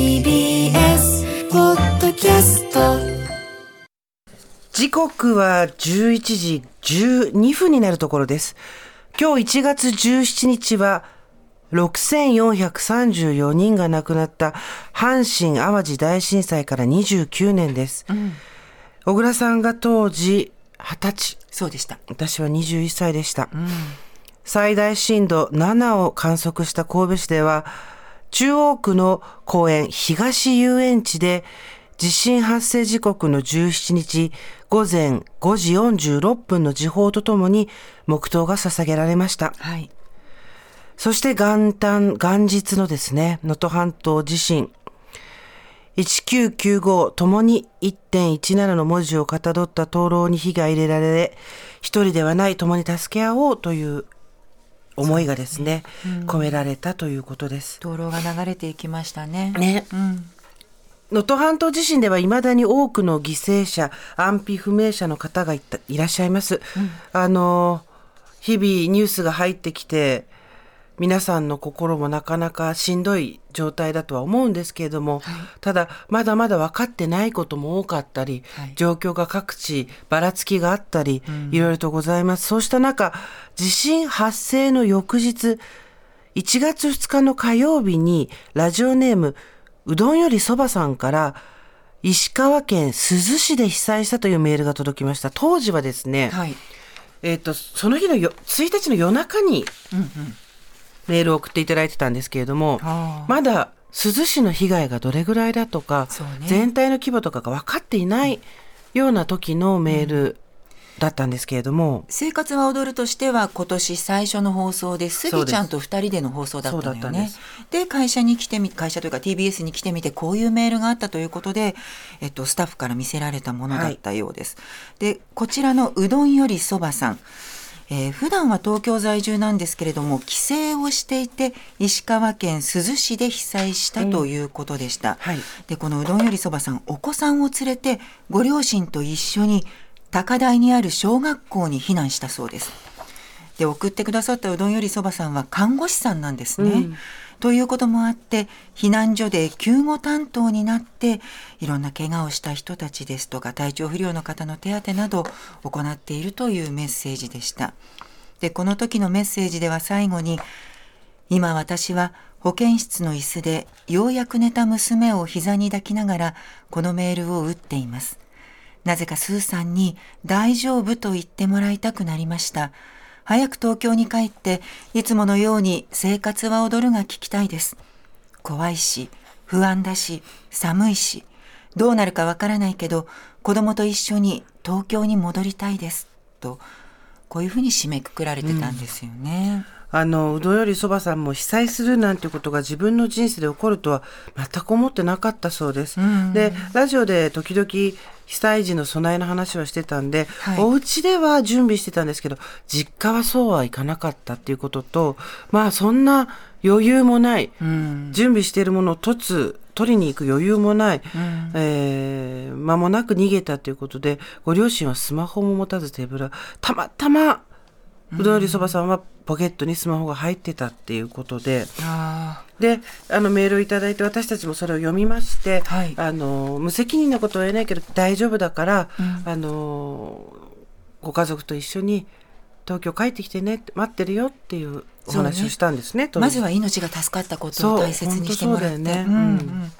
TBS ポッドキャスト時刻は11時12分になるところです。今日1月17日は6434人が亡くなった阪神淡路大震災から29年です。小倉さんが当時20歳、そうでした。私は21歳でした。最大震度7を観測した神戸市では、中央区の公園東遊園地で地震発生時刻の17日午前5時46分の時報とともに黙祷が捧げられました。はい。そして元旦、元日のですね、能登半島地震。1995ともに1.17の文字をかたどった灯籠に火が入れられ、一人ではない共に助け合おうという思いがですね、込められたということです。灯籠が流れていきましたね。ね。うん。能登半島地震では未だに多くの犠牲者、安否不明者の方がいらっしゃいます。あの、日々ニュースが入ってきて、皆さんの心もなかなかしんどい状態だとは思うんですけれども、ただ、まだまだ分かってないことも多かったり、はい状況が各地ばらつきがあったり、いろいろとございます。そうした中、地震発生の翌日、1月2日の火曜日にラジオネームうどんよりそばさんから石川県珠洲市で被災したというメールが届きました。当時はですね、はい。えっ、と、その日のよ1日の夜中にメールを送っていただいてたんですけれども、まだ珠洲市の被害がどれぐらいだとか、ね。全体の規模とかが分かっていないような時のメールだったんですけれども、生活は踊るとしては今年最初の放送でスギちゃんと二人での放送だったのよね。す。で会社に来てみ会社というか TBS に来てみてこういうメールがあったということで、えっと、スタッフから見せられたものだったようです。でこちらのうどんよりそばさんえー普段は東京在住なんですけれども帰省をしていて石川県珠洲市で被災したということでした、はい。でこのうどんよりそばさんお子さんを連れてご両親と一緒に高台にある小学校に避難したそうです。で送ってくださったうどんよりそばさんは看護師さんなんですね、ということもあって避難所で救護担当になっていろんな怪我をした人たちですとか体調不良の方の手当などを行っているというメッセージでしたでこの時のメッセージでは最後に今私は保健室の椅子でようやく寝た娘を膝に抱きながらこのメールを打っています。なぜかスーさんに大丈夫と言ってもらいたくなりました。早く東京に帰っていつものように生活は踊るが聞きたいです。怖いし、不安だし、寒いし、どうなるかわからないけど子供と一緒に東京に戻りたいです。と、こういうふうに締めくくられてたんですよね。あの、うどんよりそばさんも被災するなんてことが自分の人生で起こるとは全く思ってなかったそうです。で、ラジオで時々被災時の備えの話をしてたんで、はい。お家では準備してたんですけど、実家はそうはいかなかったっていうことと、まあそんな余裕もない、準備しているものを取つ、取りに行く余裕もない、えー間もなく逃げたということで、ご両親はスマホも持たず手ぶら、たまたまうどんよりそばさんはポケットにスマホが入ってたっていうことで、あで、あのメールをいただいて私たちもそれを読みまして、はい。あの、無責任なことは言えないけど大丈夫だから、あの、ご家族と一緒に東京帰ってきてねって待ってるよっていうお話をしたんですね。当時。まずは命が助かったことを大切にしてもらって。そうだよね。うんうん。うん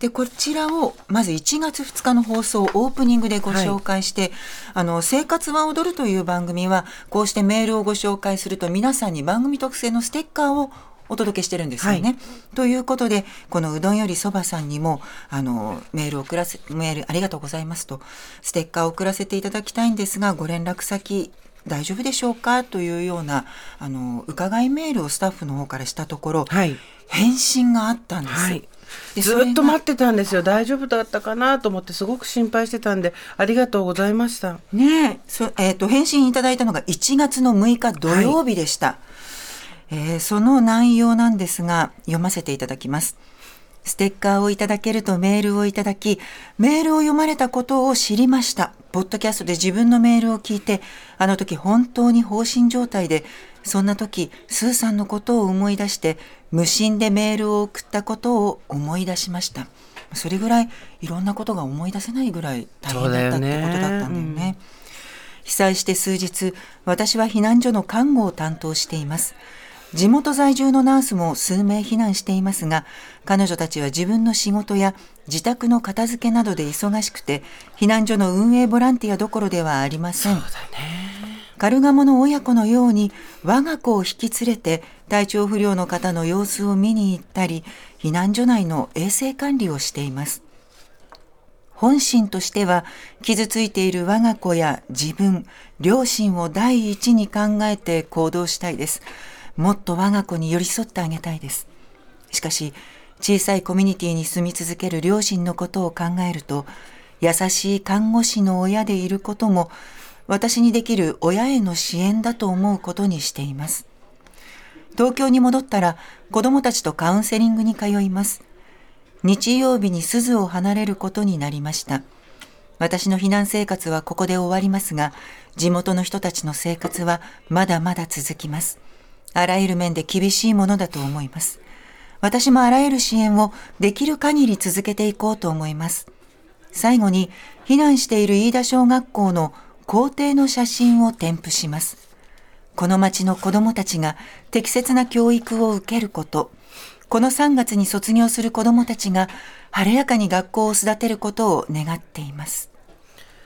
でこちらをまず1月2日の放送オープニングでご紹介して「あの生活は踊る」という番組はこうしてメールをご紹介すると皆さんに番組特製のステッカーをお届けしてるんですよね。はいということでこのうどんよりそばさんにもあのメールを送らせメールありがとうございますとステッカーを送らせていただきたいんですがご連絡先大丈夫でしょうか？というようなあの伺いメールをスタッフの方からしたところ、はい。返信があったんです。はい。でずっと待っってたんですよ。大丈夫だったかなと思ってすごく心配してたんで、ありがとうございました。ねえそえっ、と返信いただいたのが1月の6日土曜日でした。えーその内容なんですが読ませていただきます。ステッカーをいただけるとメールをいただき、メールを読まれたことを知りました。ポッドキャストで自分のメールを聞いて、あの時本当に放心状態で、そんな時、スーさんのことを思い出して、無心でメールを送ったことを思い出しました。それぐらいいろんなことが思い出せないぐらい大変だったってことだったんだよね。被災して数日、私は避難所の看護を担当しています。地元在住のナースも数名避難していますが、彼女たちは自分の仕事や自宅の片付けなどで忙しくて、避難所の運営ボランティアどころではありません。カルガモの親子のように我が子を引き連れて体調不良の方の様子を見に行ったり、避難所内の衛生管理をしています。本心としては傷ついている我が子や自分、両親を第一に考えて行動したいです。もっと我が子に寄り添ってあげたいです。しかし、小さいコミュニティに住み続ける両親のことを考えると、優しい看護師の親でいることも、私にできる親への支援だと思うことにしています。東京に戻ったら子供たちとカウンセリングに通います。日曜日に鈴を離れることになりました。私の避難生活はここで終わりますが、地元の人たちの生活はまだまだ続きます。あらゆる面で厳しいものだと思います。私もあらゆる支援をできる限り続けていこうと思います。最後に、避難している飯田小学校の校庭の写真を添付します。この町の子供たちが適切な教育を受けること、この3月に卒業する子供たちが晴れやかに学校を育てることを願っています。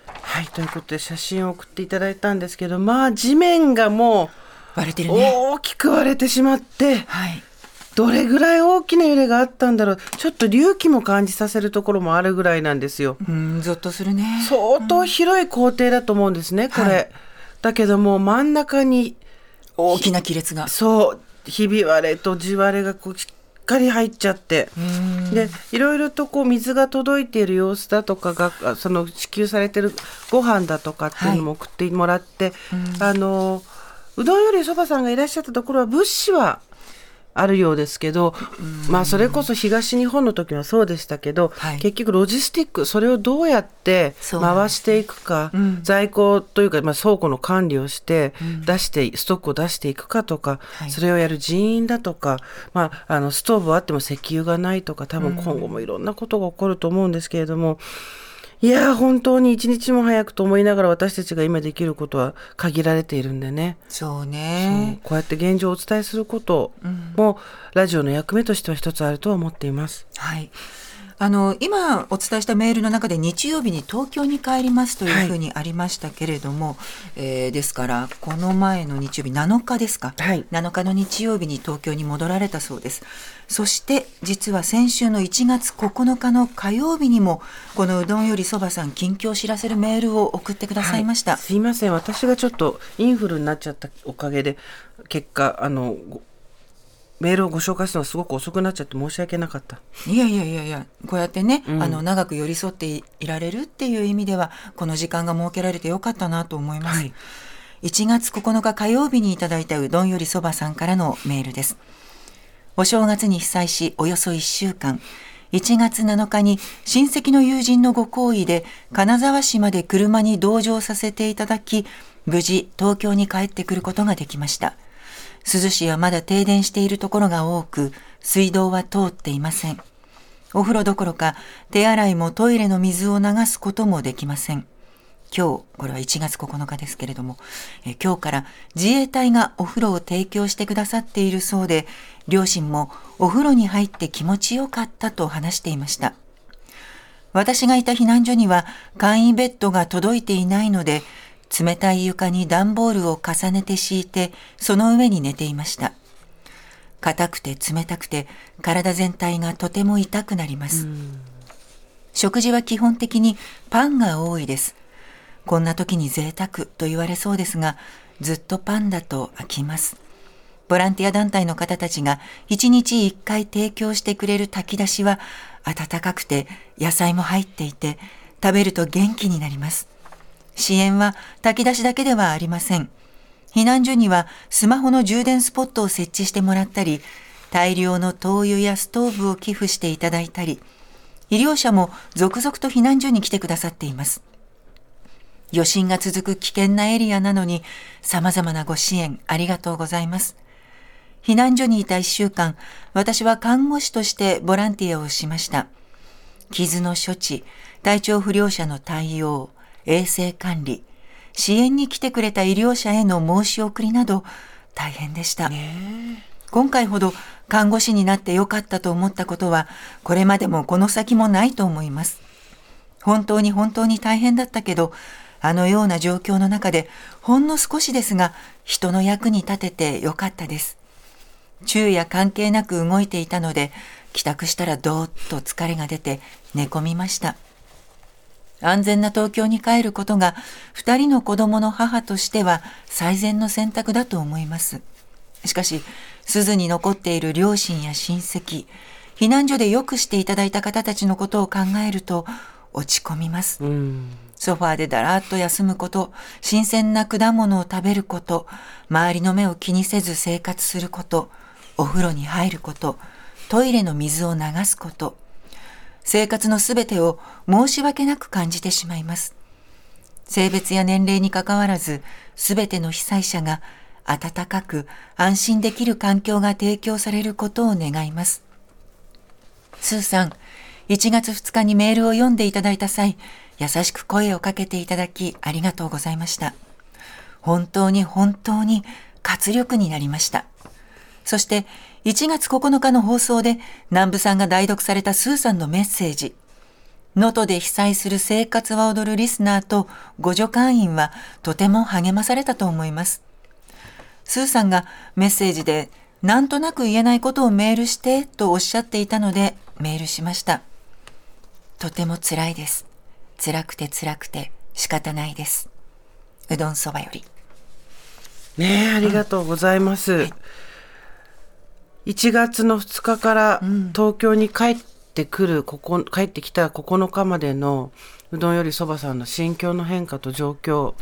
はい、ということで写真を送っていただいたんですけど、まあ地面がもう割れてるね。大きく割れてしまって、はい。どれぐらい大きな揺れがあったんだろう。ちょっと隆起も感じさせるところもあるぐらいなんですよ。うん、ゾッとするね。相当広い校庭だと思うんですね、これ。はいだけども真ん中に、大きな亀裂が。そう、ひび割れと地割れがこうしっかり入っちゃって。で、いろいろとこう水が届いている様子だとかが、あその支給されてるご飯だとかっていうのも送ってもらって、あの、うどんよりそばさんがいらっしゃったところは物資はあるようですけど、まあそれこそ東日本の時はそうでしたけど、はい。結局ロジスティックそれをどうやって回していくか、在庫というか、まあ、倉庫の管理をして出して、ストックを出していくかとか、はい。それをやる人員だとか、まあ、あのストーブはあっても石油がないとか多分今後もいろんなことが起こると思うんですけれども、いやー本当に一日も早くと思いながら私たちが今できることは限られているんでね。そうね。こうやって現状をお伝えすることも、ラジオの役目としては一つあるとは思っています。はい。あの今お伝えしたメールの中で日曜日に東京に帰りますというふうにありましたけれども、えーですからこの前の日曜日7日ですか、はい。7日の日曜日に東京に戻られたそうです。そして実は先週の1月9日の火曜日にもこのうどんよりそばさん近況を知らせるメールを送ってくださいました、はい。すいません。私がちょっとインフルになっちゃったおかげで結果あのごメールをご紹介するのがすごく遅くなっちゃって申し訳なかった。いやいやいやいやこうやってね、あの長く寄り添っていいられるっていう意味ではこの時間が設けられてよかったなと思います、はい。1月9日火曜日にいただいたうどんよりそばさんからのメールです。お正月に被災しおよそ1週間。1月7日に親戚の友人のご好意で金沢市まで車に同乗させていただき無事東京に帰ってくることができました珠洲市はまだ停電しているところが多く水道は通っていませんお風呂どころか手洗いもトイレの水を流すこともできません今日、これは1月9日ですけれども、え今日から自衛隊がお風呂を提供してくださっているそうで、両親もお風呂に入って気持ちよかったと話していました。私がいた避難所には簡易ベッドが届いていないので、冷たい床に段ボールを重ねて敷いて、その上に寝ていました。硬くて冷たくて、体全体がとても痛くなります。食事は基本的にパンが多いです。こんな時に贅沢と言われそうですが、ずっとパンだと飽きます。ボランティア団体の方たちが1日1回提供してくれる炊き出しは温かくて野菜も入っていて食べると元気になります。支援は炊き出しだけではありません。避難所にはスマホの充電スポットを設置してもらったり、大量の灯油やストーブを寄付していただいたり、医療者も続々と避難所に来てくださっています。余震が続く危険なエリアなのに様々なご支援ありがとうございます。避難所にいた1週間、私は看護師としてボランティアをしました。傷の処置、体調不良者の対応、衛生管理、支援に来てくれた医療者への申し送りなど大変でした。今回ほど看護師になってよかったと思ったことは、これまでもこの先もないと思います。本当に本当に大変だったけど、あのような状況の中で、ほんの少しですが、人の役に立ててよかったです。昼夜関係なく動いていたので、帰宅したらどーっと疲れが出て寝込みました。安全な東京に帰ることが、二人の子供の母としては最善の選択だと思います。しかし、鈴に残っている両親や親戚、避難所でよくしていただいた方たちのことを考えると落ち込みます。うん。ソファーでだらっと休むこと、新鮮な果物を食べること、周りの目を気にせず生活すること、お風呂に入ること、トイレの水を流すこと、生活のすべてを申し訳なく感じてしまいます。性別や年齢にかかわらず、すべての被災者が温かく安心できる環境が提供されることを願います。スーさん、1月2日にメールを読んでいただいた際、優しく声をかけていただきありがとうございました。本当に本当に活力になりました。そして1月9日の放送で南部さんが代読されたスーさんのメッセージ。能登で被災する生活は踊るリスナーと互助会員はとても励まされたと思います。スーさんがメッセージでなんとなく言えないことをメールしてとおっしゃっていたのでメールしました。とても辛いです。辛くて辛くて仕方ないです。うどんそばより。ねえ、ありがとうございます。1月の2日から東京に帰ってくる、ここ、帰ってきた9日までのうどんよりそばさんの心境の変化と状況、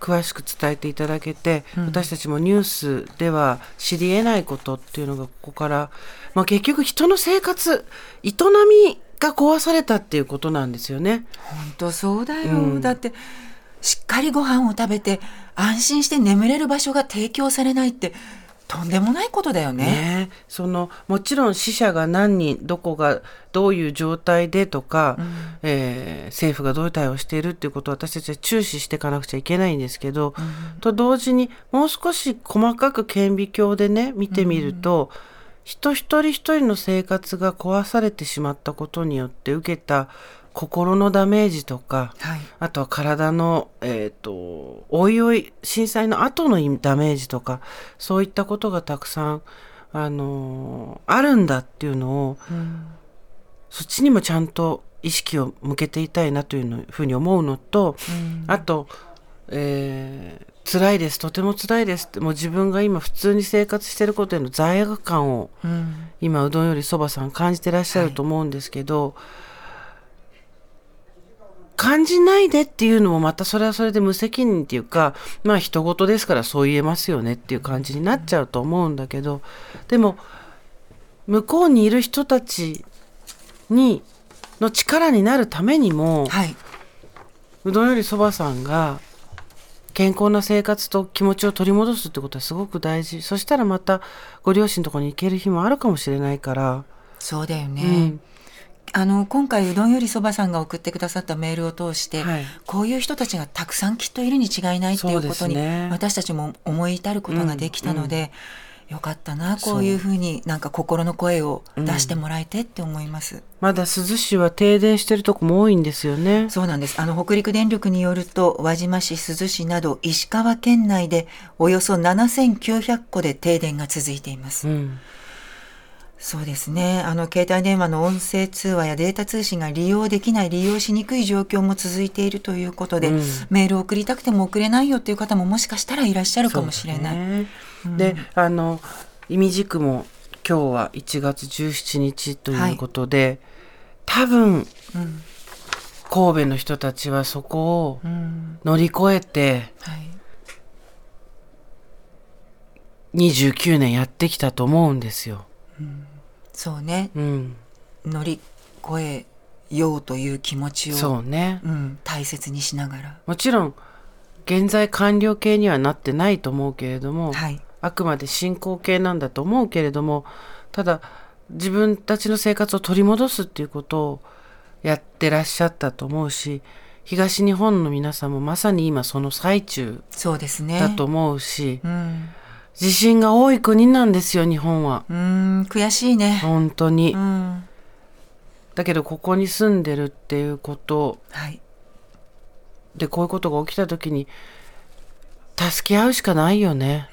詳しく伝えていただけて、私たちもニュースでは知り得ないことっていうのがここから、まあ結局人の生活、営みが壊されたっていうことなんですよね。本当そうだよ。だって、しっかりご飯を食べて安心して眠れる場所が提供されないってとんでもないことだよね。ね。えそのもちろん死者が何人どこがどういう状態でとか、えー政府がどういう対応をしているっていうことを私たちは注視していかなくちゃいけないんですけど、と同時にもう少し細かく顕微鏡でね見てみると、人一人一人の生活が壊されてしまったことによって受けた心のダメージとか、はい。あとは体の、えっ、と、おいおい、震災の後のダメージとか、そういったことがたくさん、あのーあるんだっていうのを、そっちにもちゃんと意識を向けていたいなというのふうに思うのと、あと、えー辛いです、とても辛いですって、もう自分が今普通に生活していることへの罪悪感を、今うどんよりそばさん感じてらっしゃると思うんですけど、感じないでっていうのもまたそれはそれで無責任っていうか、まあ人事ですからそう言えますよねっていう感じになっちゃうと思うんだけど、でも、向こうにいる人たちに、の力になるためにも、はい。うどんよりそばさんが健康な生活と気持ちを取り戻すってことはすごく大事。そしたらまたご両親のところに行ける日もあるかもしれないから。そうだよね。うんあの今回うどんよりそばさんが送ってくださったメールを通して、はいこういう人たちがたくさんきっといるに違いないっていうことに、ね私たちも思い至ることができたので、よかったなこういうふうになんか心の声を出してもらえてって思います。まだ珠洲市は停電してるとこも多いんですよね。そうなんです。あの、北陸電力によると、輪島市、珠洲市など、石川県内で、およそ7900戸で停電が続いています。うん。そうですね。あの、携帯電話の音声通話やデータ通信が利用できない、利用しにくい状況も続いているということで、うんメールを送りたくても送れないよっていう方ももしかしたらいらっしゃるかもしれない。ねで、あの、いみじくも今日は1月17日ということで、多分、神戸の人たちはそこをうん。乗り越えてはい。29年やってきたと思うんですよ。そうね。うん。乗り越えようという気持ちを、そうね。うん、大切にしながら。もちろん、現在官僚系にはなってないと思うけれども、はい。あくまで進行形なんだと思うけれどもただ自分たちの生活を取り戻すっていうことをやってらっしゃったと思うし東日本の皆さんもまさに今その最中そうですねだと思うし、うん地震が多い国なんですよ日本は。うん悔しいね。本当に、うん。だけどここに住んでるっていうこと。はい。でこういうことが起きた時に助け合うしかないよね、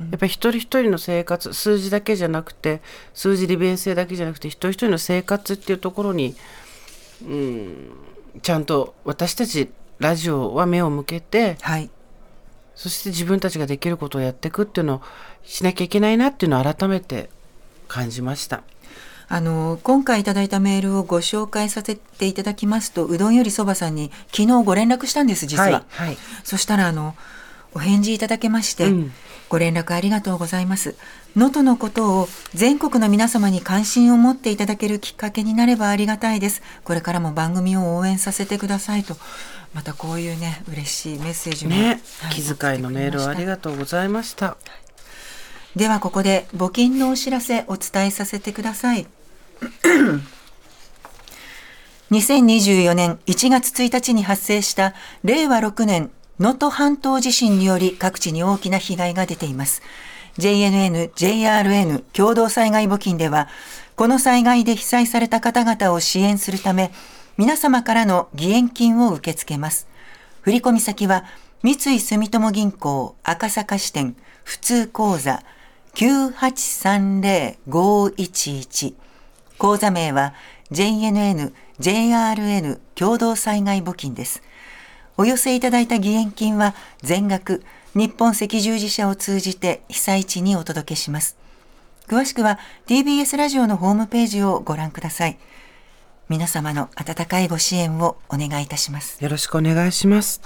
やっぱり一人一人の生活数字だけじゃなくて数字利便性だけじゃなくて一人一人の生活っていうところに、うん、ちゃんと私たちラジオは目を向けてはいそして自分たちができることをやっていくっていうのをしなきゃいけないなっていうのを改めて感じました。あの今回いただいたメールをご紹介させていただきますとうどんよりそばさんに昨日ご連絡したんです実は、はいはい。そしたらあのお返事いただけまして、うん。ご連絡ありがとうございます。能登のことを全国の皆様に関心を持っていただけるきっかけになればありがたいです。これからも番組を応援させてくださいとまたこういうね嬉しいメッセージも、ねはい気遣いのメールをありがとうございました。ではここで募金のお知らせお伝えさせてください 2024年1月1日に発生した令和6年能登半島地震により各地に大きな被害が出ています。JNN、JRN 共同災害募金では、この災害で被災された方々を支援するため、皆様からの義援金を受け付けます。振込先は、三井住友銀行赤坂支店普通口座9830-511口座名は JNN、JRN 共同災害募金です。お寄せいただいた義援金は全額日本赤十字社を通じて被災地にお届けします。詳しくは TBS ラジオのホームページをご覧ください。皆様の温かいご支援をお願いいたします。よろしくお願いします。